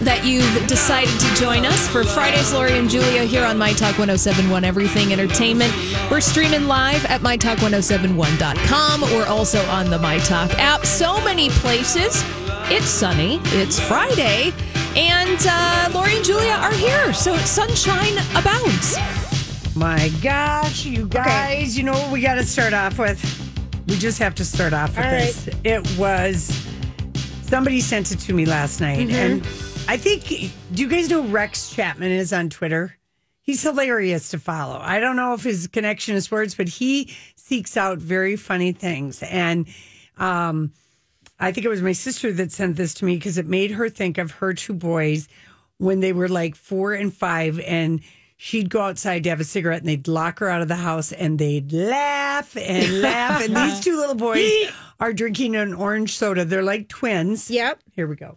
That you've decided to join us for Friday's Lori and Julia here on My Talk 1071 Everything Entertainment. We're streaming live at MyTalk1071.com. We're also on the My Talk app. So many places. It's sunny. It's Friday. And uh, Lori and Julia are here. So sunshine abounds. My gosh, you guys, you know what we got to start off with? We just have to start off with All this. It was somebody sent it to me last night. Mm-hmm. And I think, do you guys know Rex Chapman is on Twitter? He's hilarious to follow. I don't know if his connection is words, but he seeks out very funny things. And um, I think it was my sister that sent this to me because it made her think of her two boys when they were like four and five and she'd go outside to have a cigarette and they'd lock her out of the house and they'd laugh and laugh and these two little boys are drinking an orange soda they're like twins Yep. here we go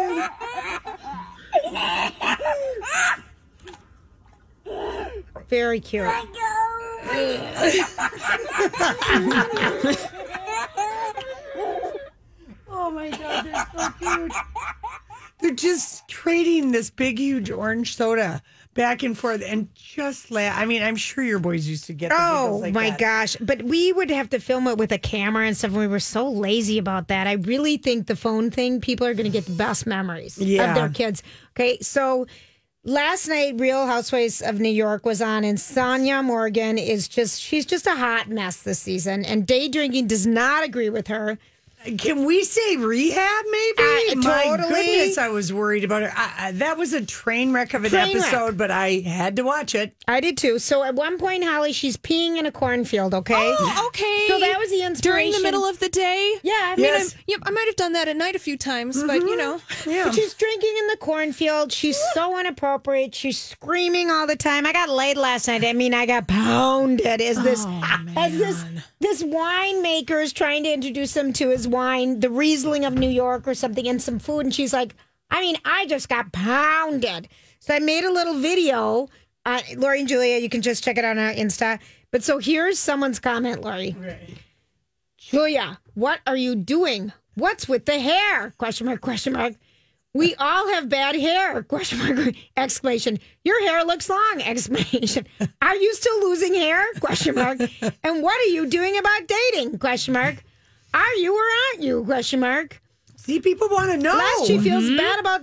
Very cute. oh my god they're so cute they're just trading this big huge orange soda back and forth and just laugh i mean i'm sure your boys used to get Oh like my that. gosh. But we would have to film it with a camera and stuff. and We were so lazy about that. I really think the phone thing, people are going to get the best memories Yeah. of their kids. Okay. So last night, Real Housewives of New York was on, and Sonja Morgan is just, she's just a hot mess this season. And day drinking does not agree with her. Can we say rehab? Maybe. Uh, My totally. goodness, I was worried about it. I, I, that was a train wreck of an Train wreck. episode, but I had to watch it. I did too. So at one point, Holly, she's peeing in a cornfield, okay? Oh, okay. So that was the inspiration. During the middle of the day? Yeah, I mean, Yes. Yep, I might have done that at night a few times, but you know. Yeah. But she's drinking in the cornfield. She's so inappropriate. She's screaming all the time. I got laid last night. I mean, I got pounded. Is this as this this winemaker is trying to introduce him to his wine, the Riesling of New York or something, and some food, and she's like, I mean, I just got pounded. So I made a little video. Uh, Lori and Julia, you can just check it out on our Insta. But so here's someone's comment, Lori. Julia, what are you doing? What's with the hair? Question mark, question mark. We all have bad hair. Question mark, exclamation. Your hair looks long. Exclamation. Are you still losing hair? Question mark. And what are you doing about dating? Question mark. Are you or aren't you? Question mark. See, people want to know. Last she feels bad about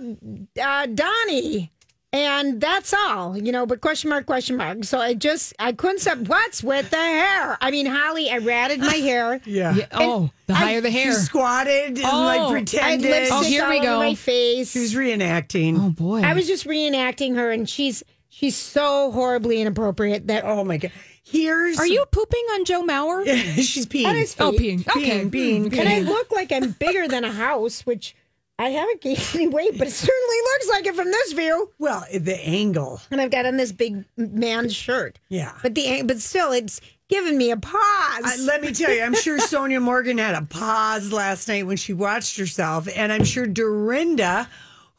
uh, Donnie. And that's all, you know, but question mark, question mark. So I just, I couldn't stop. What's with the hair? I mean, Holly, I ratted my hair. yeah. Oh, the higher the She hair. squatted and Oh, like I had pretended. Oh, here we go. my face. She was reenacting. Oh, boy. I was just reenacting her, and she's she's so horribly inappropriate that Oh my god. Here's Are you pooping on Joe Mauer? She's peeing. On his Oh, peeing. Okay. Peeing, peeing, and I look like I'm bigger than a house, which I haven't gained any weight, but it certainly looks like it from this view. Well, the angle. And I've got on this big man's shirt. Yeah. But the but still, it's giving me a pause. Uh, let me tell you, I'm sure Sonja Morgan had a pause last night when she watched herself, and I'm sure Dorinda,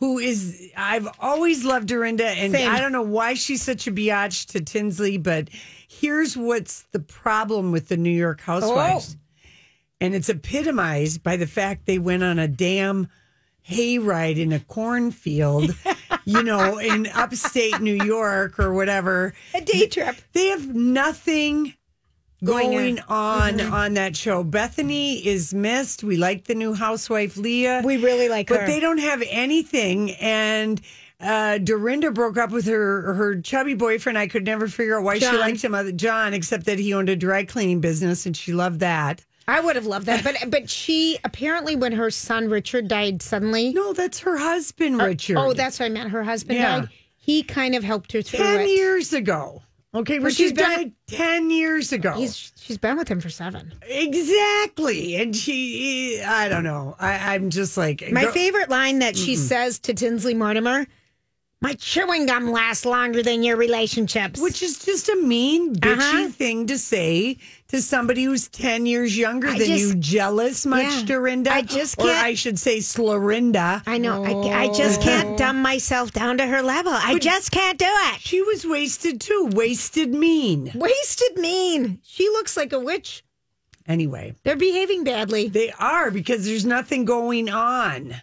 who is I've always loved Dorinda, and Same. I don't know why she's such a biatch to Tinsley, but here's what's the problem with the New York Housewives, oh. and it's epitomized by the fact they went on a damn hayride in a cornfield, you know, in upstate New York or whatever. a day trip. They have nothing Going on. on on that show. Bethany is missed. We like the new housewife Leah, We really like but her. But they don't have anything. And uh, Dorinda broke up with her her chubby boyfriend. I could never figure out why John. she liked him, other John, except that he owned a dry cleaning business and she loved that. I would have loved that, but but she apparently when her son Richard died suddenly. No, that's her husband, Richard. Oh, that's what I meant. Her husband Yeah. died. He kind of helped her through ten it. years ago. Okay, But she's Richard been- died ten years ago. He's she's been with him for seven. Exactly. And she, I don't know. I, I'm just like, My go- favorite line that she says to Tinsley Mortimer: "My chewing gum lasts longer than your relationships." which is just a mean, bitchy Uh-huh. thing to say to somebody who's 10 years younger I than just- you. Jealous much, Yeah. Dorinda? I just can't- I should say, Slorinda. I know. I, I just oh. can't dumb myself down to her level. I just can't do it. She was wasted too. Wasted mean. Wasted mean. She looks like a witch. Anyway, They're behaving badly. they are because there's nothing going on.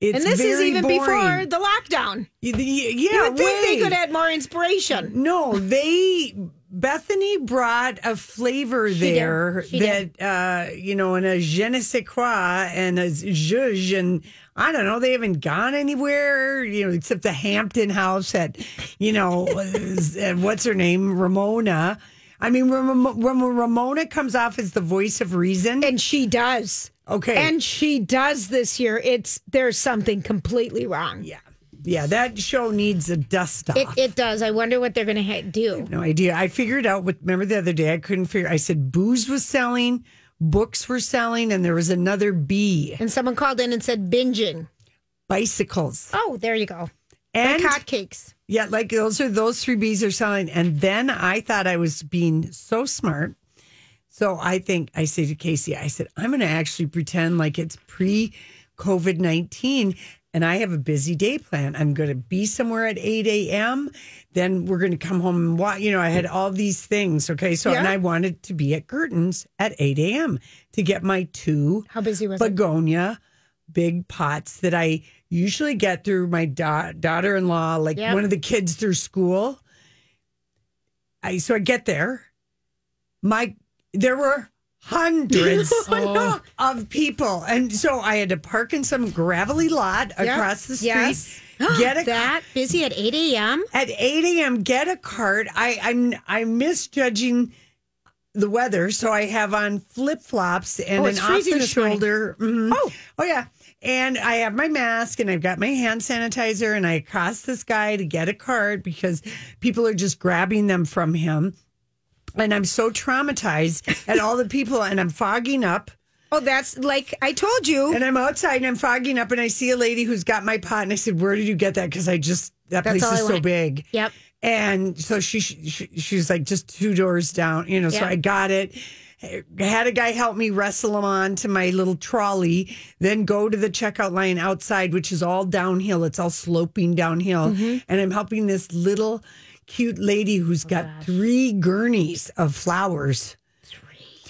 It's and this is even boring. before the lockdown. Yeah, You would think they could add more inspiration. No, they Bethany brought a flavor did. there She that uh, you know, and a je ne sais quoi and a zhuzh and I don't know, they haven't gone anywhere, you know, except the Hampton house at, you know, what's her name, Ramona. I mean, Ram- Ramona comes off as the voice of reason. And she does. Okay. And she does this year. It's there's something completely wrong. yeah, yeah, that show needs a dust off. It, it does. I wonder what they're going to ha- do. No idea. I figured out what. Remember the other day, I couldn't figure. I said booze was selling, books were selling, and there was another B. And someone called in and said binging. Bicycles Oh, there you go. and like hotcakes. yeah, like those are those three B's are selling. And then I thought I was being so smart, so I think I say to Casey, I said I'm going to actually pretend like it's pre COVID nineteen. And I have a busy day plan. I'm going to be somewhere at 8 a.m. Then we're going to come home and watch. You know, I had all these things. Okay. So, and I wanted to be at Gertens at 8 a.m. to get my two How busy was it? begonia big pots that I usually get through my da- daughter in law, like Yep. one of the kids through school. I so I get there. My there were hundreds of people, and so I had to park in some gravelly lot across the street. Yes. Get a that busy at 8 a.m. at 8 a.m. Get a cart. I, I'm I'm misjudging the weather, so I have on flip flops and Oh, an off the shoulder. mhm. Oh, oh yeah. And I have my mask and I've got my hand sanitizer and I accost this guy to get a cart because people are just grabbing them from him. And I'm so traumatized at all the people and I'm fogging up. Oh, that's like I told you. And I'm outside and I'm fogging up and I see a lady who's got my pot and I said, "Where did you get that?" Because I just that That's place all is so want. big. Yep. And so she, she she's like just two doors down, you know. So. I got it. Had a guy help me wrestle them onto my little trolley, then go to the checkout line outside, which is all downhill. It's all sloping downhill, Mm-hmm. and I'm helping this little cute lady who's got three gurneys of flowers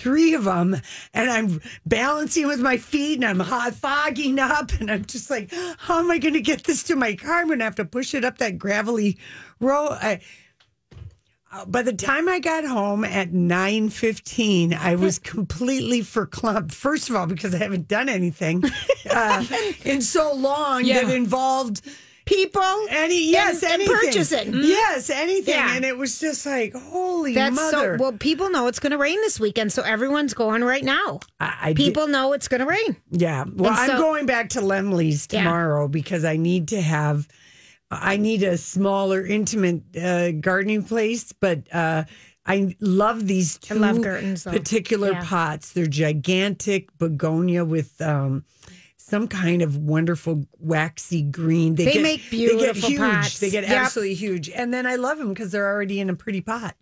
three of them and I'm balancing with my feet and I'm hot fogging up and I'm just like, how am I going to get this to my car? I'm going to have to push it up that gravelly road. I, uh, by the time I got home at 9.15, I was completely verklempt. First of all, because I haven't done anything uh, in so long that involved People. any, yes, and anything. purchasing. Yes, anything. Yeah. And it was just like, holy That's mother. so. Well, people know it's going to rain this weekend, so everyone's going right now. I, I did- People know it's going to rain. Yeah. Well, And I'm so- going back to Lemley's Yeah. tomorrow because I need to have, I need a smaller, intimate uh, gardening place. But uh, I love these two love though. particular Yeah. pots. They're gigantic begonia with. Um, some kind of wonderful waxy green. They make beautiful They get huge. pots. They get Yep. absolutely huge, and then I love them because they're already in a pretty pot.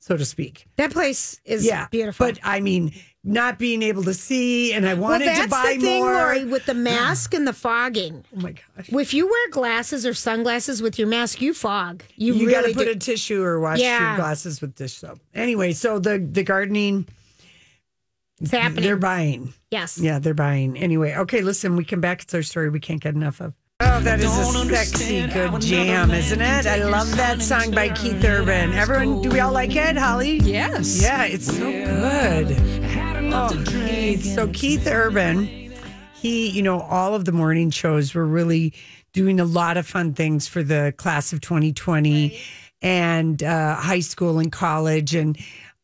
so to speak. That place is Yeah, beautiful. But I mean, not being able to see, and I wanted that's to buy the thing, more. Lori, with the mask and the fogging. oh my gosh! If you wear glasses or sunglasses with your mask, you fog. You, You got to put do. a tissue or wash Yeah. your glasses with dish soap. Anyway, so the the gardening, it's happening. they're buying. yes. Yeah, they're buying. Anyway, okay, listen, we come back. It's our story we can't get enough of. Oh, that is a sexy good jam, isn't it? I love that song by Keith Urban. Everyone, do we all like it, Holly? Yes. Yeah, it's so good. Oh, Keith. So Keith Urban, he, you know, all of the morning shows were really doing a lot of fun things for the class of 2020 and uh, high school and college and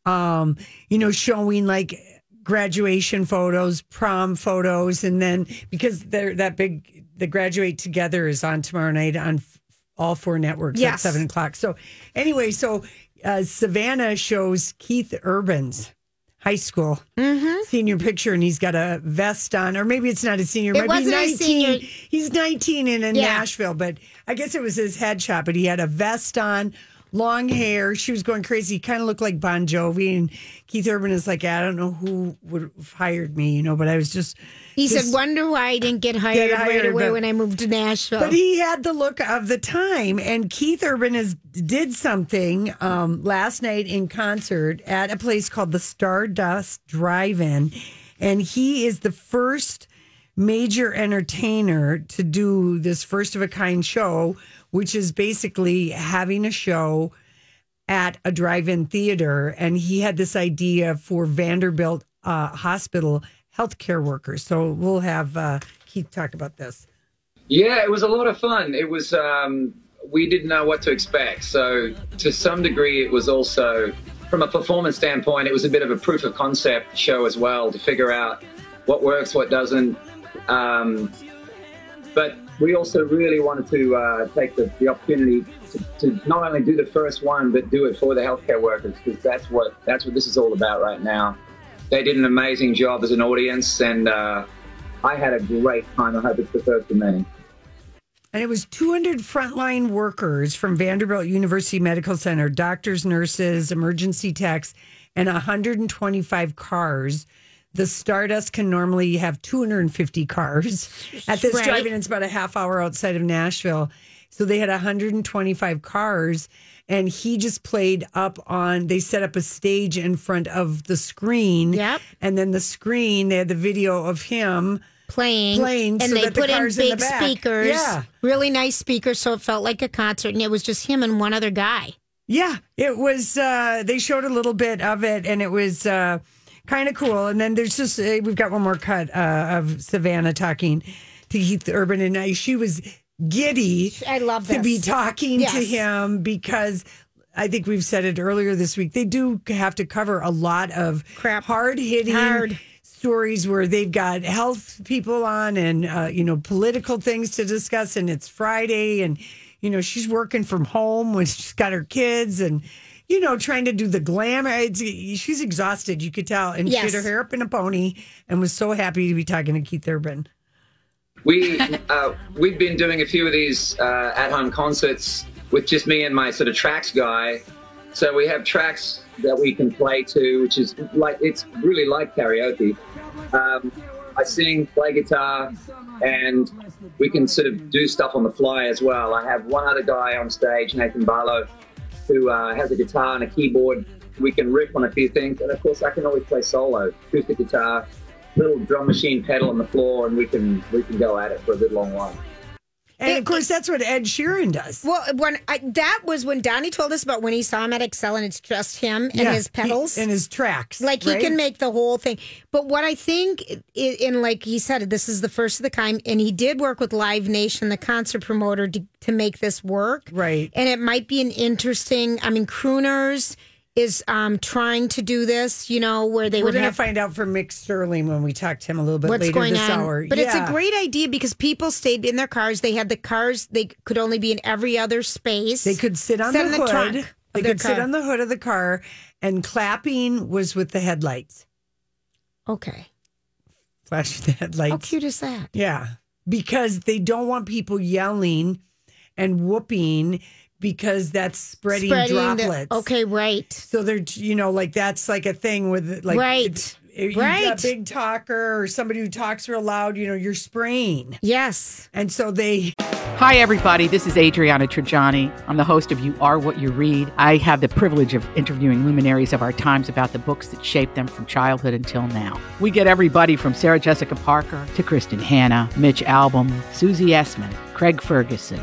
um, you know, showing like graduation photos, prom photos, and then because they're that big, the graduate together is on tomorrow night on f- all four networks at seven o'clock. So anyway, so uh, Savannah shows Keith Urban's high school Mm-hmm. senior picture, and he's got a vest on, or maybe it's not a senior. It wasn't be a senior. He's nineteen and in Yeah. Nashville, but I guess it was his headshot. But he had a vest on. Long hair. She was going crazy. Kind of looked like Bon Jovi. And Keith Urban is like, I don't know who would have hired me, you know, but I was just. He just- said, "Wonder why I didn't get hired, hired, right away but- when I moved to Nashville." But he had the look of the time, and Keith Urban has did something um, last night in concert at a place called the Stardust Drive-In, and he is the first major entertainer to do this first of a kind show, which is basically having a show at a drive-in theater, and he had this idea for Vanderbilt uh, Hospital healthcare workers. So we'll have uh, Keith talk about this. Yeah, it was a lot of fun. It was, um, we didn't know what to expect. So, to some degree, it was also, from a performance standpoint, it was a bit of a proof of concept show as well to figure out what works, what doesn't. Um, but we also really wanted to uh, take the, the opportunity to, to not only do the first one, but do it for the healthcare workers because that's what that's what this is all about right now. They did an amazing job as an audience, and uh, I had a great time. I hope it's the first of many. And it was 200 frontline workers from Vanderbilt University Medical Center, doctors, nurses, emergency techs, and 125 cars. The Stardust can normally have 250 cars at this Right. drive-in. It's about a half hour outside of Nashville. So they had 125 cars, and he just played up on. They set up a stage in front of the screen. Yep. And then the screen, they had the video of him. playing, Playing and so they that the put in car's in the big speakers, Yeah. really nice speakers, so it felt like a concert, and it was just him and one other guy. Yeah, it was. Uh, they showed a little bit of it, and it was uh, kind of cool. And then there's just uh, we've got one more cut uh, of Savannah talking to Keith Urban, and I, she was giddy. I love to be this. talking to him because. I think we've said it earlier this week. They do have to cover a lot of Crap. hard hitting Hard. stories where they've got health people on and uh, you know political things to discuss and it's friday and you know she's working from home when she's got her kids and you know trying to do the glamour it's, she's exhausted you could tell and she Yes. had her hair up in a pony and was so happy to be talking to keith urban We uh, we've been doing a few of these uh, at-home concerts with just me and my sort of tracks guy. So we have tracks that we can play to, which is like it's really like karaoke. Um, I sing, play guitar, and we can sort of do stuff on the fly as well. I have one other guy on stage, Nathan Barlowe, who uh, has a guitar and a keyboard. We can riff on a few things, and of course, I can always play solo, acoustic guitar, little drum machine pedal on the floor, and we can we can go at it for a good long while. And of course that's what ed sheeran does Well, when I, that was when Donnie told us about when he saw him at Xcel, and it's just him and Yeah, his pedals. he- and his tracks like he right? can make the whole thing. But what I think, i- in like he said, this is the first of the kind, and he did work with Live Nation, the concert promoter, to, to make this work. Right. And it might be an interesting. I mean, Crooners is um trying to do this. You know, where they we're would going to have find out from mick sterling when we talk to him a little bit what's later going this on. hour But it's a Yeah. great idea because people stayed in their cars. They had the cars; they could only be in every other space. They could sit on Sit the in the hood. of they their could sit car. on the hood of the car, and clapping was with the headlights, Okay, flashing the headlights. how cute is that? Yeah, because they don't want people yelling and whooping because that's spreading, Spreading the- droplets. okay, right. So they're, you know, like that's like a thing with like, Right. if you've Right. a big talker or somebody who talks real loud, you know, you're spraying. Yes. And so they, Hi, everybody. This is Adriana Trigiani. I'm the host of You Are What You Read. I have the privilege of interviewing luminaries of our times about the books that shaped them from childhood until now. We get everybody from Sarah Jessica Parker to Kristin Hannah, Mitch Albom, Susie Essman, Craig Ferguson,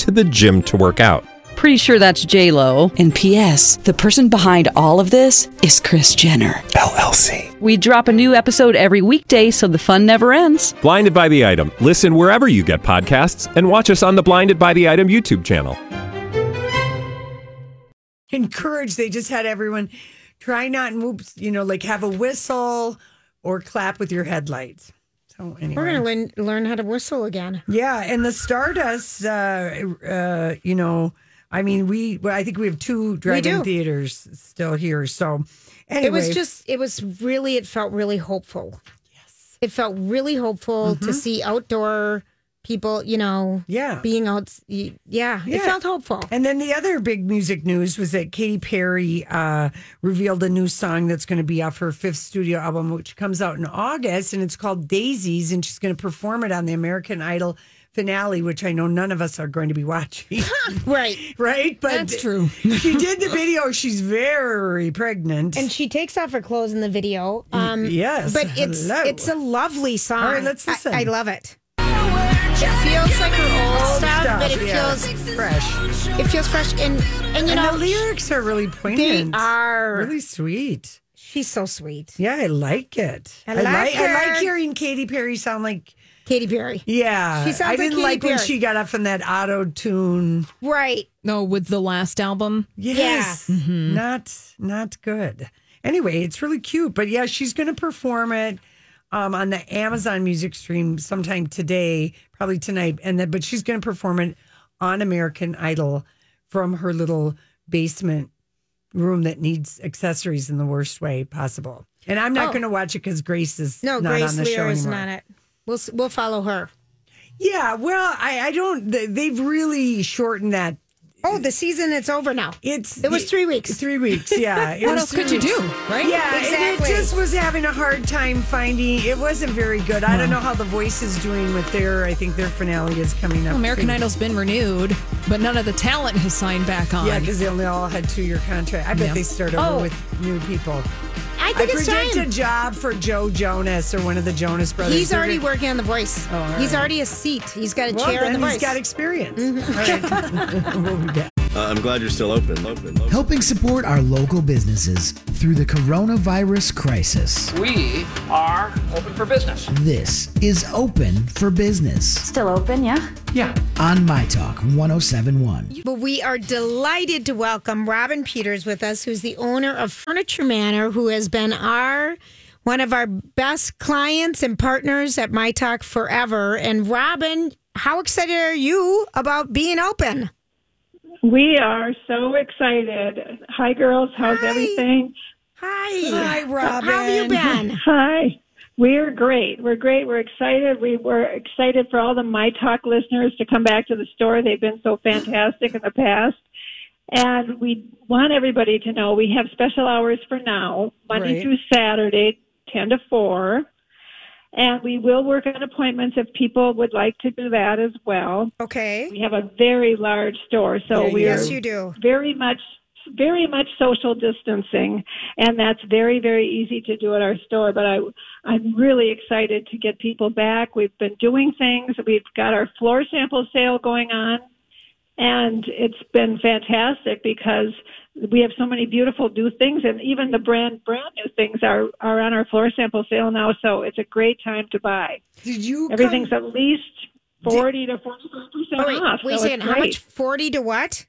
to the gym to work out. Pretty sure that's J Lo. And P.S. The person behind all of this is Kris Jenner. LLC. We drop a new episode every weekday, so the fun never ends. Blinded by the item. Listen wherever you get podcasts, and watch us on the Blinded by the Item YouTube channel. encourage, they just had everyone try not and move, you know, like have a whistle or clap with your headlights. So anyway. We're going to learn, learn how to whistle again. Yeah, and the Stardust, uh, uh, you know, I mean, we, well, I think we have two drive-in theaters still here. So anyway, It was just, it was really, it felt really hopeful. Yes. It felt really hopeful to see outdoor people, you know, yeah. being out. Yeah, Yeah. it felt hopeful. And then the other big music news was that Katy Perry uh, revealed a new song that's going to be off her fifth studio album, which comes out in August, and it's called Daisies, and she's going to perform it on the American Idol finale, which I know none of us are going to be watching. Right. right? But That's true. she did the video. She's very pregnant. And she takes off her clothes in the video. Um, yes. But it's Hello. it's a lovely song. All right, let's I- listen. I, love it. It feels like her old stuff, stuff, but it yeah. feels fresh. it feels fresh and and you And know the lyrics are really poignant. they are really sweet. she's so sweet. Yeah, I like it. I like I like her. hearing Katy Perry sound like Katy Perry. yeah. She sounds I didn't Katy like when she got off on that auto tune. Right. No, with the last album. Yes, Mm-hmm. not not good. Anyway, it's really cute, but yeah, she's going to perform it um, on the Amazon Music stream sometime today, probably tonight, and then but she's going to perform it on American Idol from her little basement room that needs accessories in the worst way possible. And I'm not Oh. going to watch it because Grace is No, not Grace on the show is anymore. not it. We'll we'll follow her. Yeah, well, I, I don't. they- They've really shortened that. Oh, the season it's over now. It's It was three weeks. Three weeks, yeah. It What was else could three you do, weeks. right? Yeah, and Exactly. it just was having a hard time finding. It wasn't very good. I don't know how the voice is doing with their. I think their finale is coming up. American soon. Idol's been renewed, but none of the talent has signed back on. Yeah, because they only all had two year contract. I bet Yeah. they start over Oh. with new people. I I think it's predict time. a job for Joe Jonas or one of the Jonas brothers. He's already working on the voice. Oh, all He's right. already a seat. He's got a Well, chair in the voice. he's got experience. Mm-hmm. All right. We'll be back. Uh, I'm glad you're still open. open. helping support our local businesses through the coronavirus crisis. We are open for business. This is Open for Business Still open, yeah? Yeah. on My Talk 1071. But we are delighted to welcome Robin Peters with us, who's the owner of Furniture Manor, who has been our one of our best clients and partners at My Talk forever. And Robin, how excited are you about being open? We are so excited. Hi, girls. How's Hi. everything? Hi. Hi, Robin. How have you been? Hi. We're great. We're great. We're excited. We were excited for all the My Talk listeners to come back to the store. They've been so fantastic in the past. And we want everybody to know we have special hours for now, Monday Right. through Saturday, 10 to 4. And we will work on appointments if people would like to do that as well. Okay. We have a very large store, so Yeah, we're Yes, you do. very much very much social distancing and that's very very easy to do at our store but i i'm really excited to get people back we've been doing things we've got our floor sample sale going on and it's been fantastic because we have so many beautiful new things and even the brand brand new things are are on our floor sample sale now so it's a great time to buy Did you? come- everything's at least 40 to 45 Oh, percent off wait so it's How much? 40 to what?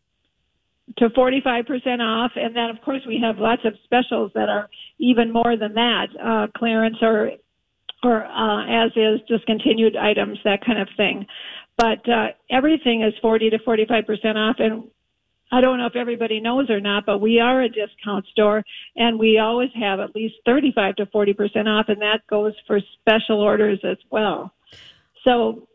to 45% off. And then, of course, we have lots of specials that are even more than that, uh, clearance or, or, uh, as is discontinued items, that kind of thing. But, uh, everything is 40 to 45% off. And I don't know if everybody knows or not, but we are a discount store and we always have at least 35 to 40% off and that goes for special orders as well. So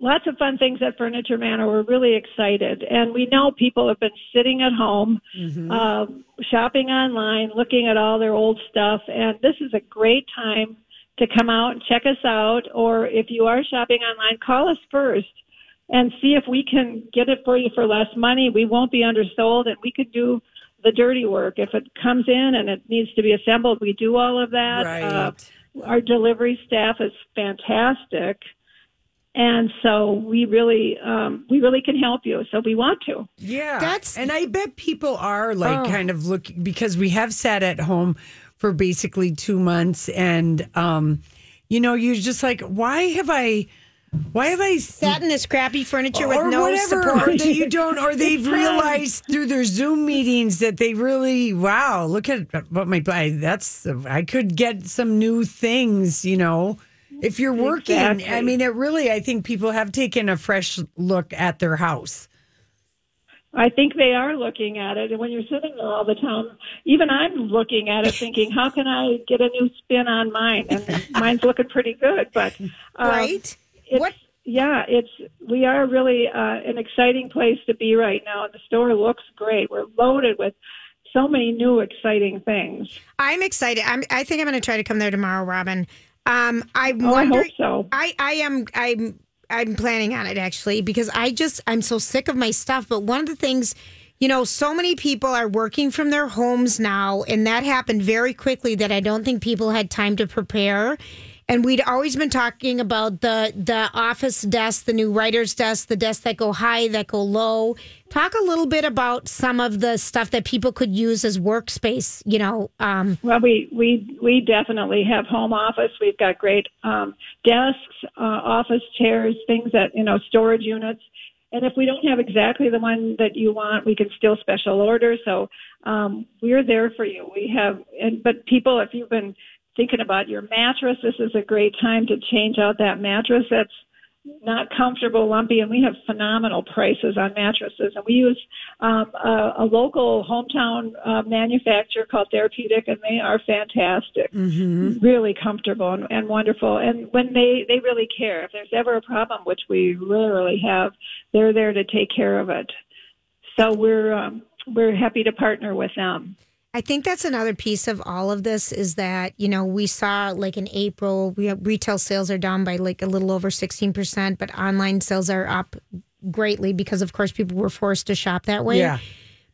lots of fun things at Furniture Manor. We're really excited. And we know people have been sitting at home, Mm-hmm. uh, shopping online, looking at all their old stuff. And this is a great time to come out and check us out. Or if you are shopping online, call us first and see if we can get it for you for less money. We won't be undersold and we could do the dirty work. If it comes in and it needs to be assembled, we do all of that. Uh, our delivery staff is fantastic. And so we really, um, we really can help you. So we want to. Yeah. That's- and I bet people are like Oh. kind of looking because we have sat at home for basically two months and um you know, you're just like, why have I why have I Sat in this crappy furniture with or no whatever support. that you don't or they've realized through their Zoom meetings that they really wow, look at what my that's I could get some new things, you know. If you're working, I mean it really I think people have taken a fresh look at their house. I think they are looking at it. And when you're sitting there all the time, even I'm looking at it thinking, how can I get a new spin on mine? And mine's looking pretty good, but, um, Right? What- Yeah, it's, we are really, uh, an exciting place to be right now. And the store looks great. We're loaded with so many new exciting things. I'm excited. I'm, I think I'm going to try to come there tomorrow, Robin. Um, I'm Oh, I hope so. I, I am. I'm. I'm planning on it actually because I just I'm so sick of my stuff. But one of the things, you know, so many people are working from their homes now, and that happened very quickly. That I don't think people had time to prepare. And we'd always been talking about the the office desk, the new writer's desk, the desks that go high, that go low. Talk a little bit about some of the stuff that people could use as workspace. You know, um, Well, we we we definitely have home office. We've got great um, desks, uh, office chairs, things that you know, storage units. And if we don't have exactly the one that you want, we can still special order. So um, we're there for you. We have, and but people, if you've been thinking about your mattress, this is a great time to change out that mattress. That's not comfortable, lumpy, and we have phenomenal prices on mattresses. And we use um, a, a local hometown uh, manufacturer called Therapeutic, and they are fantastic, really comfortable and, and wonderful. And when they they really care, if there's ever a problem, which we rarely have, they're there to take care of it. So we're um, we're happy to partner with them. I think that's another piece of all of this is that, you know, we saw like in April, we have retail sales are down by like a little over 16%, but online sales are up greatly because, of course, people were forced to shop that way. Yeah.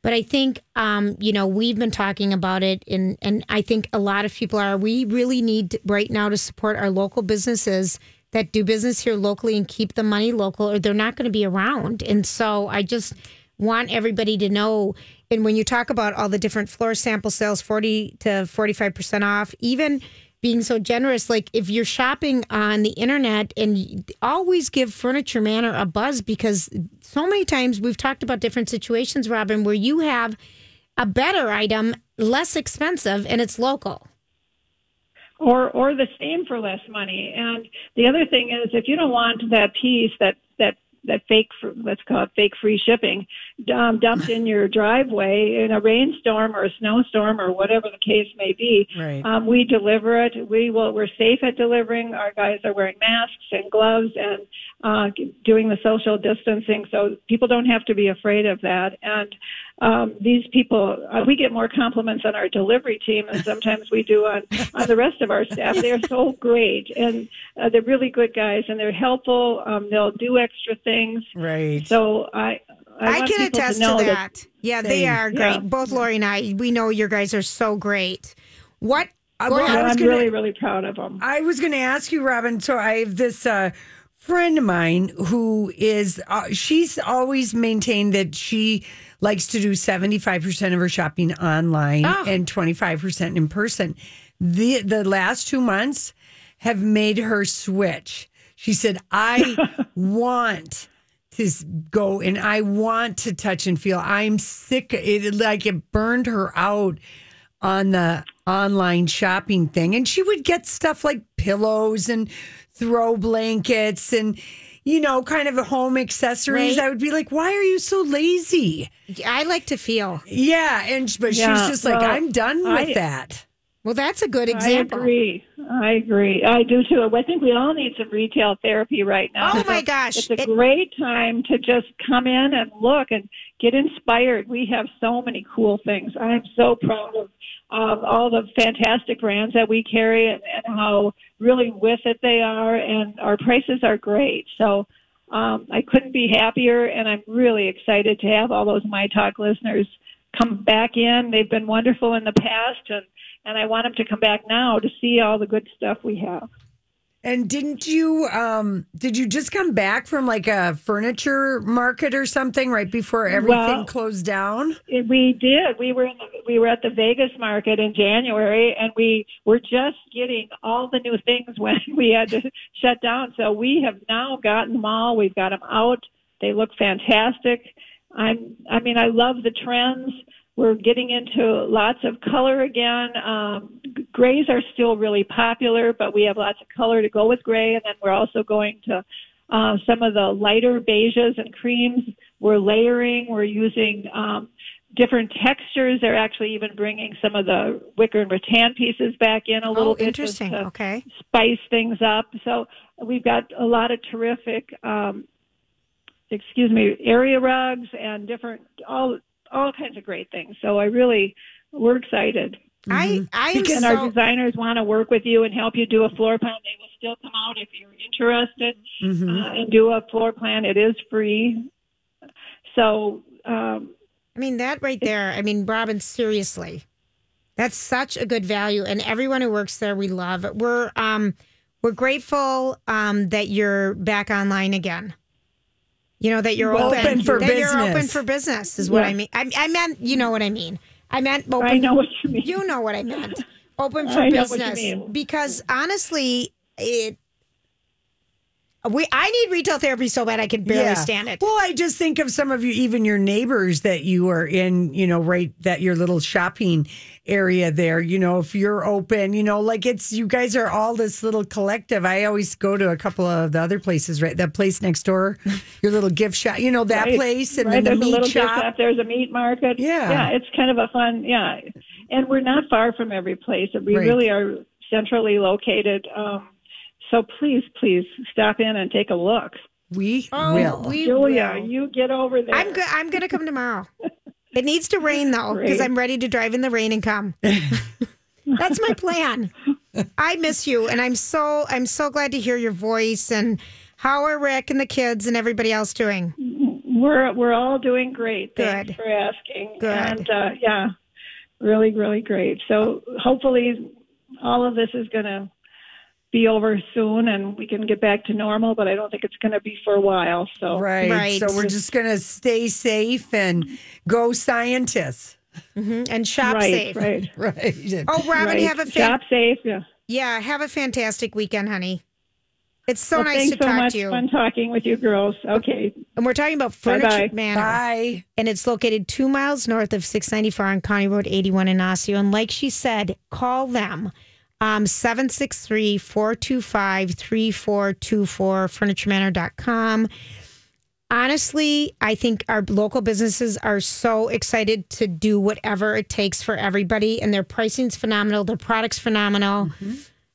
But I think, um, you know, we've been talking about it, and and I think a lot of people are. We really need to- right now to support our local businesses that do business here locally and keep the money local, or they're not going to be around. And so I just want everybody to know. And when you talk about all the different floor sample sales, forty to forty five percent off, even being so generous. Like if you're shopping on the internet and always give Furniture Manor a buzz because so many times we've talked about different situations, Robin, where you have a better item, less expensive, and it's local. or or the same for less money. And the other thing is, if you don't want that piece that that fake, let's call it fake free shipping, um, dumped in your driveway in a rainstorm or a snowstorm or whatever the case may be, Right. um, we deliver it. We will. We're safe at delivering. Our guys are wearing masks and gloves and uh, doing the social distancing, so people don't have to be afraid of that. And um, these people, uh, we get more compliments on our delivery team than sometimes we do on on the rest of our staff. They're so great, and uh, they're really good guys, and they're helpful. Um, they'll do extra things. Right. So I. I, I, can attest to, to that. Yeah, they Same. are great. Yeah. Both Lori and I, we know your guys are so great. What? Uh, well. I was I'm gonna- really, really proud of them. I was going to ask you, Robin. So I have this uh, friend of mine who is, uh, she's always maintained that she likes to do 75% of her shopping online Oh. and 25% in person. The, the last two months have made her switch. She said, I want to go and I want to touch and feel. I'm sick. It like it burned her out on the online shopping thing, and she would get stuff like pillows and throw blankets and. You know, kind of home accessories. Right. I would be like, "Why are you so lazy?" I like to feel. Yeah, and but Yeah, she's just like, "I'm done with I- that." Well, that's a good example. I agree. I agree. I do too. I think we all need some retail therapy right now. Oh, my gosh. It's a It- great time to just come in and look and get inspired. We have so many cool things. I'm so proud of um, all the fantastic brands that we carry and, and how really with it they are, and our prices are great. So um, I couldn't be happier, and I'm really excited to have all those My Talk listeners come back in. They've been wonderful in the past, and and I want them to come back now to see all the good stuff we have. And didn't you um did you just come back from like a furniture market or something right before everything Well- closed down? It- We did. We were in the, we were at the Vegas market in January, and we were just getting all the new things when we had to shut down. So we have now gotten them all. We've got them out. They look fantastic. I'm. I mean, I love the trends. We're getting into lots of color again. Um, grays are still really popular, but we have lots of color to go with gray, and then we're also going to uh, some of the lighter beiges and creams. We're layering. We're using um, different textures. They're actually even bringing some of the wicker and rattan pieces back in a little Oh, bit interesting. to Okay. spice things up. So we've got a lot of terrific, um, excuse me, area rugs and different all all kinds of great things. So I really we're excited. I I am and so our designers want to work with you and help you do a floor plan. They will still come out if you're interested Mm-hmm. uh, and do a floor plan. It is free. So um, I mean that right there. I mean, Robin, seriously, that's such a good value, and everyone who works there, we love. it. We're um we're grateful um that you're back online again. You know that you're Open open, for that you're open business. for business is what Yeah. I mean. I, I meant you know what I mean. I meant open. I know what you mean. You know what I meant. Open for I know what you business because honestly, it. We I need retail therapy so bad I can barely stand it. Well, I just think of some of you, even your neighbors that you are in, you know, right that your little shopping area there. You know, if you're open, you know, like it's you guys are all this little collective. I always go to a couple of the other places, right? That place next door, your little gift shop. You know that Right, place, and right, then the there's a meat little gift shop. shop. There's a meat market. Yeah. yeah, it's kind of a fun. Yeah, and we're not far from every place. We Right. really are centrally located. Um, so please, please stop in and take a look. We Oh, will. we Julia, will. you get over there. I'm good. I'm gonna come tomorrow. It needs to rain though, because I'm ready to drive in the rain and come. That's my plan. I miss you, and I'm so I'm so glad to hear your voice. And how are Rick and the kids and everybody else doing? We're we're all doing great. Thanks Good. for asking. Good. And uh, yeah, really, really great. So hopefully, all of this is going to be over soon, and we can get back to normal. But I don't think it's going to be for a while. So Right. Right. So we're just gonna stay safe and go scientists. Mhm. And shop right, safe. right, Right. Oh, Robin, right. have a fan- Shop safe. Yeah. yeah, have a fantastic weekend, honey. It's so Well, nice thanks to so talk much. to you. Fun talking with you girls. Okay. And we're talking about Furniture Bye-bye. Manor. Bye. and it's located two miles north of 694 on County Road 81 in Osseo. And like she said, call them um, 763 425 3424, furnituremanor.com. Honestly, I think our local businesses are so excited to do whatever it takes for everybody, and their pricing's phenomenal. Their product's phenomenal.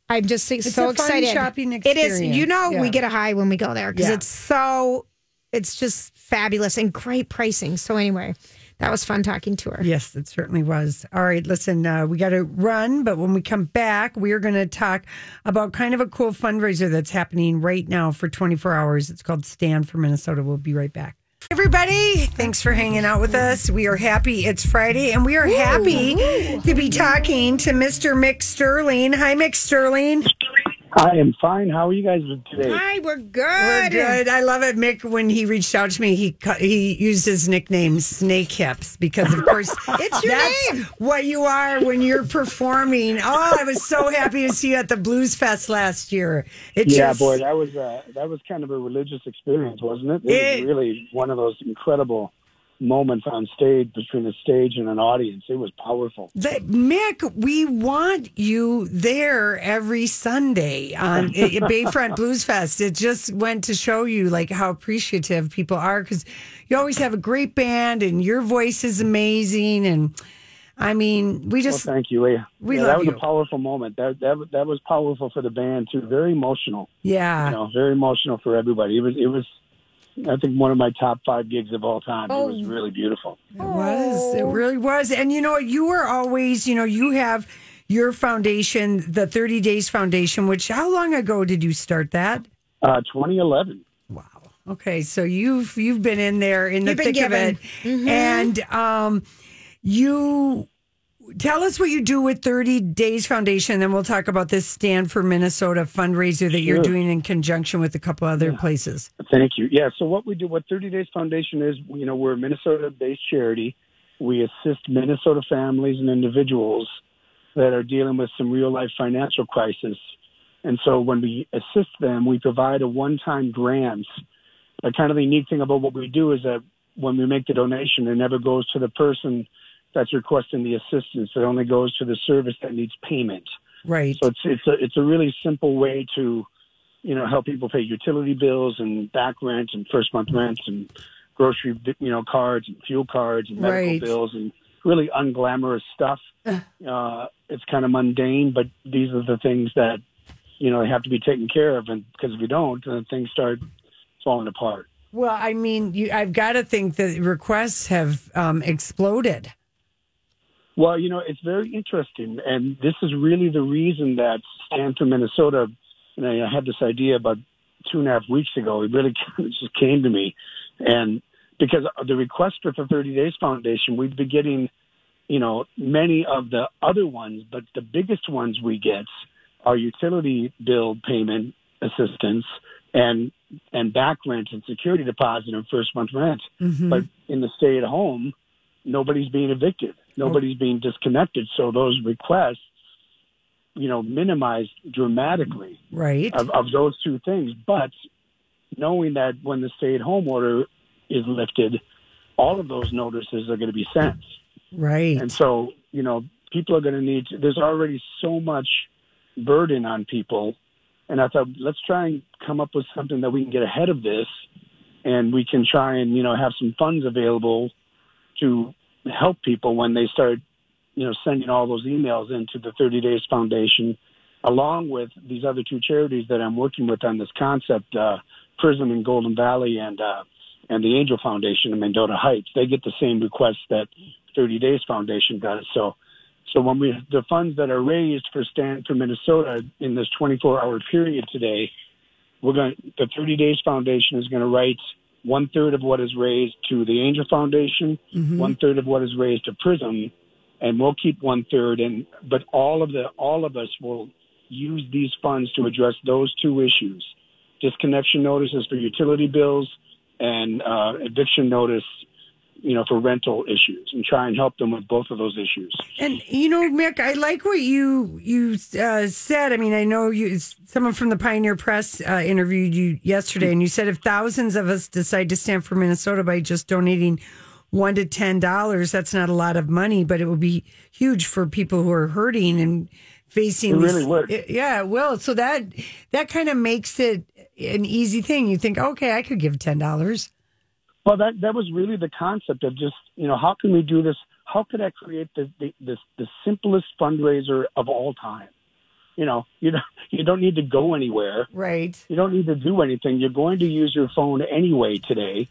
I'm just so Mm-hmm. a fun excited. shopping It is. You experience. know, we get a high when we go there because Yeah. it's so. It's just fabulous and great pricing. So anyway, that was fun talking to her. Yes, it certainly was. All right, listen, uh, we got to run, but when we come back, we are going to talk about kind of a cool fundraiser that's happening right now for 24 hours. It's called Stand for Minnesota. We'll be right back. Everybody, thanks for hanging out with us. We are happy it's Friday, and we are happy to be talking to Mr. Mick Sterling. Hi, Mick Sterling. I am fine. How are you guys today? Hi, we're good. We're good. I love it. Mick, when he reached out to me, he he used his nickname Snake Hips because, of course, It's your that's name. what you are when you're performing. Oh, I was so happy to see you at the Blues Fest last year. It yeah, just, boy, that was uh, that was kind of a religious experience, wasn't it? It, It- was really one of those incredible moments on stage between a stage and an audience. It was powerful. The, Mick, we want you there every Sunday on eh, Bayfront Blues Fest. It just went to show you like how appreciative people are because you always have a great band and your voice is amazing. And I mean, we just well, thank you. Yeah, we yeah, that was you. a powerful moment. That that that was powerful for the band too. Very emotional. yeah. You know, very emotional for everybody. It was it was. I think one of my top five gigs of all time. It was really beautiful. It was. It really was. And you know, what? you were always, you know, you have your foundation, the 30 Days Foundation, which how long ago did you start that? Uh, 2011. Wow. Okay, so you've you've been in there in the You've been thick of given. it, and um, you tell us what you do with Thirty Days Foundation. Then we'll talk about this Stand for Minnesota fundraiser that you're Sure. doing in conjunction with a couple other places. Thank you. Yeah. So what we do, what 30 Days Foundation is, you know, we're a Minnesota-based charity. We assist Minnesota families and individuals that are dealing with some real-life financial crisis. And so when we assist them, we provide a one-time grant. The kind of the unique thing about what we do is that when we make the donation, it never goes to the person that's requesting the assistance. It only goes to the service that needs payment. Right. So it's it's a it's a really simple way to, you know, help people pay utility bills and back rent and first month rent and grocery you know cards and fuel cards and medical Right. bills and really unglamorous stuff. Uh, it's kind of mundane, but these are the things that you know have to be taken care of, and because if you don't, then things start falling apart. Well, I mean, you, I've got to think that requests have um, exploded. Well, you know, it's very interesting, and this is really the reason that Stand for Minnesota. You know, I had this idea about two and a half weeks ago. It really just came to me, and because the request for the 30 Days Foundation, we've been getting, you know, many of the other ones, but the biggest ones we get are utility bill payment assistance and and back rent and security deposit and first month rent. Mm-hmm. But in the stay at home, nobody's being evicted. Mm-hmm. Nobody's being disconnected. So those requests, you know, minimized dramatically Right. of, of those two things. But knowing that when the stay at home order is lifted, all of those notices are going to be sent. Right. And so, you know, people are going to need to, there's already so much burden on people. And I thought, let's try and come up with something that we can get ahead of this and we can try and, you know, have some funds available to help people when they start, you know, sending all those emails into the 30 Days Foundation, along with these other two charities that I'm working with on this concept, uh, Prism in Golden Valley and, uh, and the Angel Foundation in Mendota Heights. They get the same requests that 30 Days Foundation does. So, so when we the funds that are raised for Stand for Minnesota in this 24 hour period today, we're going the 30 Days Foundation is going to write one third of what is raised to the Angel Foundation, one third of what is raised to Prism, and we'll keep one third. And but all of the all of us will use these funds to address those two issues: disconnection notices for utility bills and uh, eviction notice, you know, for rental issues, and try and help them with both of those issues. And you know, Mick, I like what you you uh, said. I mean, I know you. Someone from the Pioneer Press uh, interviewed you yesterday, and you said if thousands of us decide to stand for Minnesota by just donating one to ten dollars, that's not a lot of money, but it would be huge for people who are hurting and facing. It really would. It- yeah, it will. So that that kind of makes it an easy thing. You think, okay, I could give ten dollars. Well, that that was really the concept of just you know how can we do this? How could I create the the the, the simplest fundraiser of all time? You know, you don't you don't need to go anywhere. Right. You don't need to do anything. You're going to use your phone anyway today.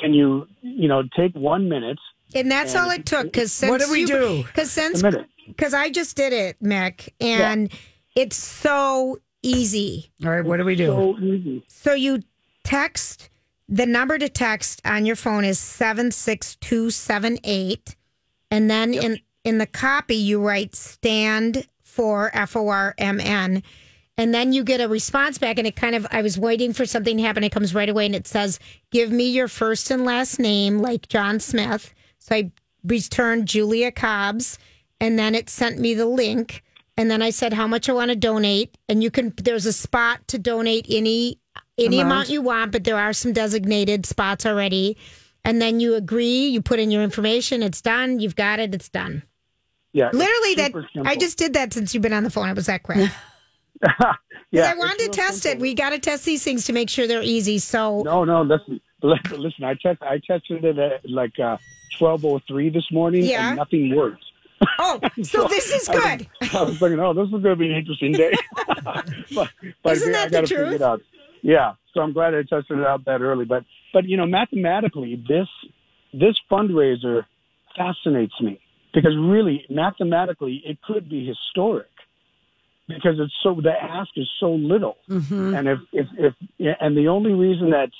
Can you you know take one minute? And that's all it took. Because What do we do? Because since because I just did it, Mick, and it's so easy. All right, what do we do? So easy. So you text the number to text on your phone is seven six two seven eight, and then in in the copy you write stand for F O R M N, And then you get a response back, and it kind of, I was waiting for something to happen. It comes right away, and it says, Give me your first and last name, like John Smith. So I returned Julia Cobbs, and then it sent me the link. And then I said how much I want to donate, and you can. There's a spot to donate any any Amount. amount you want, but there are some designated spots already. And then you agree, you put in your information, it's done, you've got it, it's done. Yeah, Literally, that simple. I just did that since you've been on the phone. It was that quick. yeah, I wanted to test it. We got to test these things to make sure they're easy. So No, no, listen, listen. listen, I test, I tested it at like uh, twelve oh three this morning, Yeah. and nothing worked. Oh, so this is I was- good. I was thinking, oh, this is going to be an interesting day. but but Isn't I that the truth? Yeah, so I'm glad I tested it out that early. But but you know, mathematically, this this fundraiser fascinates me because really, mathematically, it could be historic because it's so the ask is so little, and if if if and the only reason that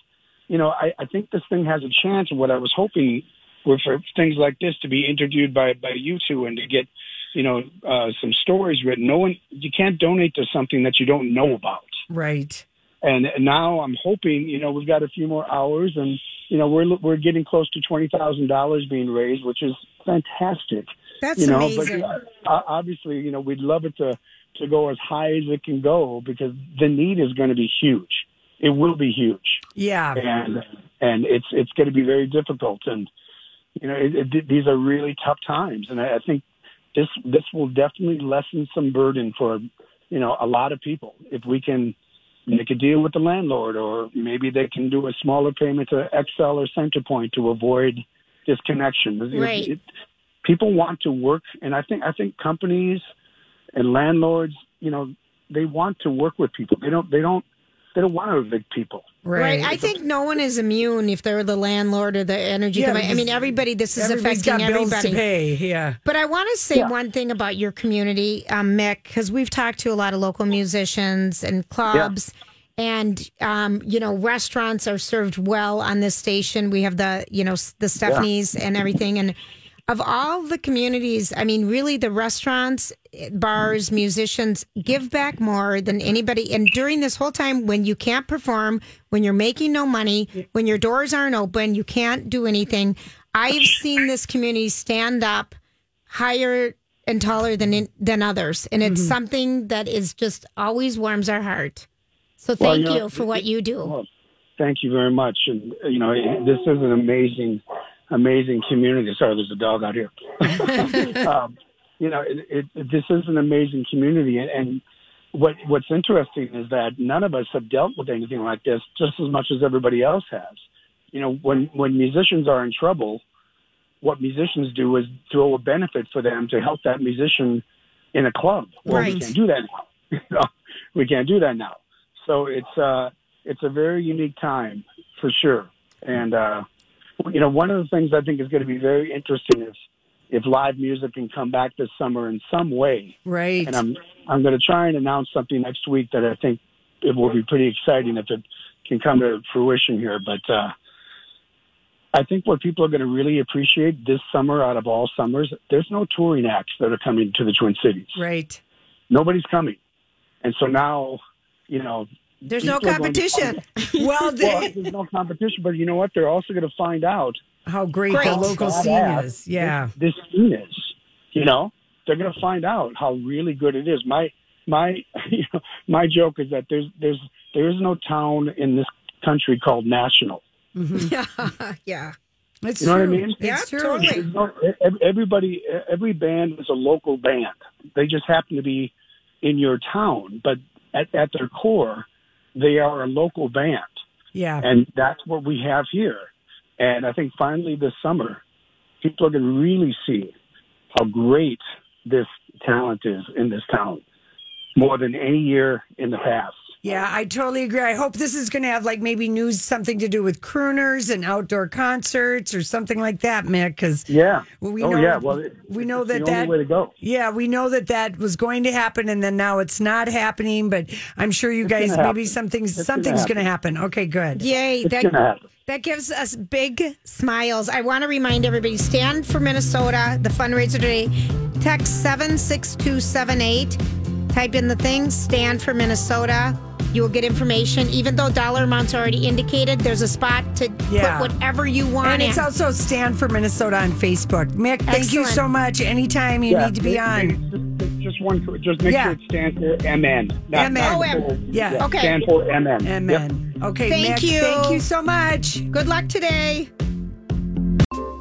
you know I, I think this thing has a chance. What I was hoping were for things like this to be interviewed by by you two and to get you know uh, some stories written. No one you can't donate to something that you don't know about. Right. And now I'm hoping, you know, we've got a few more hours, and you know, we're we're getting close to twenty thousand dollars being raised, which is fantastic. That's you know, amazing. But uh, obviously, you know, we'd love it to to go as high as it can go because the need is going to be huge. It will be huge, Yeah. and and it's it's going to be very difficult. And you know, it, it, these are really tough times, and I, I think this this will definitely lessen some burden for you know a lot of people if we can make a deal with the landlord, or maybe they can do a smaller payment to Xcel or Centerpoint to avoid disconnection. Right. it- people want to work, and I think I think companies and landlords, you know, they want to work with people. They don't they don't they don't want to evict people. Right. right. I think no one is immune if they're the landlord or the energy Yeah, company. I mean, everybody, this is affecting got bills everybody. to pay. Yeah. But I want to say one thing about your community, um, Mick, because we've talked to a lot of local musicians and clubs. And um, you know, restaurants are served well on this station. We have the, you know, the Stephanies and everything. And of all the communities, I mean, really, the restaurants, bars, musicians give back more than anybody. And during this whole time, when you can't perform, when you're making no money, when your doors aren't open, you can't do anything. I've seen this community stand up higher and taller than than others, and it's mm-hmm. something that is just always warms our heart. So thank you you, know, for what you do. Well, thank you very much. And you know, this is an amazing, amazing community. Sorry, there's a dog out here. um, you know, it, it, this is an amazing community, and, and what what's interesting is that none of us have dealt with anything like this just as much as everybody else has. You know, when when musicians are in trouble, what musicians do is throw a benefit for them to help that musician in a club. Well, we can't do that now. We can't do that now. So it's uh it's a very unique time for sure. And uh you know, one of the things I think is going to be very interesting is if live music can come back this summer in some way. Right. And I'm I'm going to try and announce something next week that I think it will be pretty exciting if it can come to fruition here. But uh, I think what people are going to really appreciate this summer, out of all summers, there's no touring acts that are coming to the Twin Cities. Right. Nobody's coming, and so now, you know. There's no people are going to competition. well, well, there's no competition, but you know what? They're also going to find out how great, Great. the local badass scene is. Yeah. this, this scene is. You know, they're going to find out how really good it is. My my you know, my joke is that there's there's there is no town in this country called National. yeah, mm-hmm. yeah. It's You know what I true. mean? Yeah, It's true. totally. No- everybody every band is a local band. They just happen to be in your town, but at, at their core, they are a local band. Yeah. And that's what we have here. And I think finally this summer, people are going to really see how great this talent is in this town more than any year in the past. Yeah, I totally agree. I hope this is going to have like maybe news something to do with crooners and outdoor concerts or something like that, Mick. Because Yeah. we oh, know yeah. Well, it, we know that the that way to go. yeah we know that that was going to happen and then now it's not happening. But I'm sure you It's guys gonna maybe happen. something's It's gonna something's going to happen. Okay, good. Yay! It's That going to happen. that gives us big smiles. I want to remind everybody: stand for Minnesota. The fundraiser today. Text seven six two seven eight. type in the thing, stand for Minnesota. You will get information. Even though dollar amounts are already indicated, there's a spot to Yeah. put whatever you want. And it's in. also Stand for Minnesota on Facebook. Mick, thank you so much. Anytime you Yeah, need to be make- on. make- Just one, just make Yeah. sure it stands for MN. not- MN. Oh, M. full- Yeah. Okay. Stand for MN. MN. Okay, Thank Mick, you. Thank you so much. Good luck today.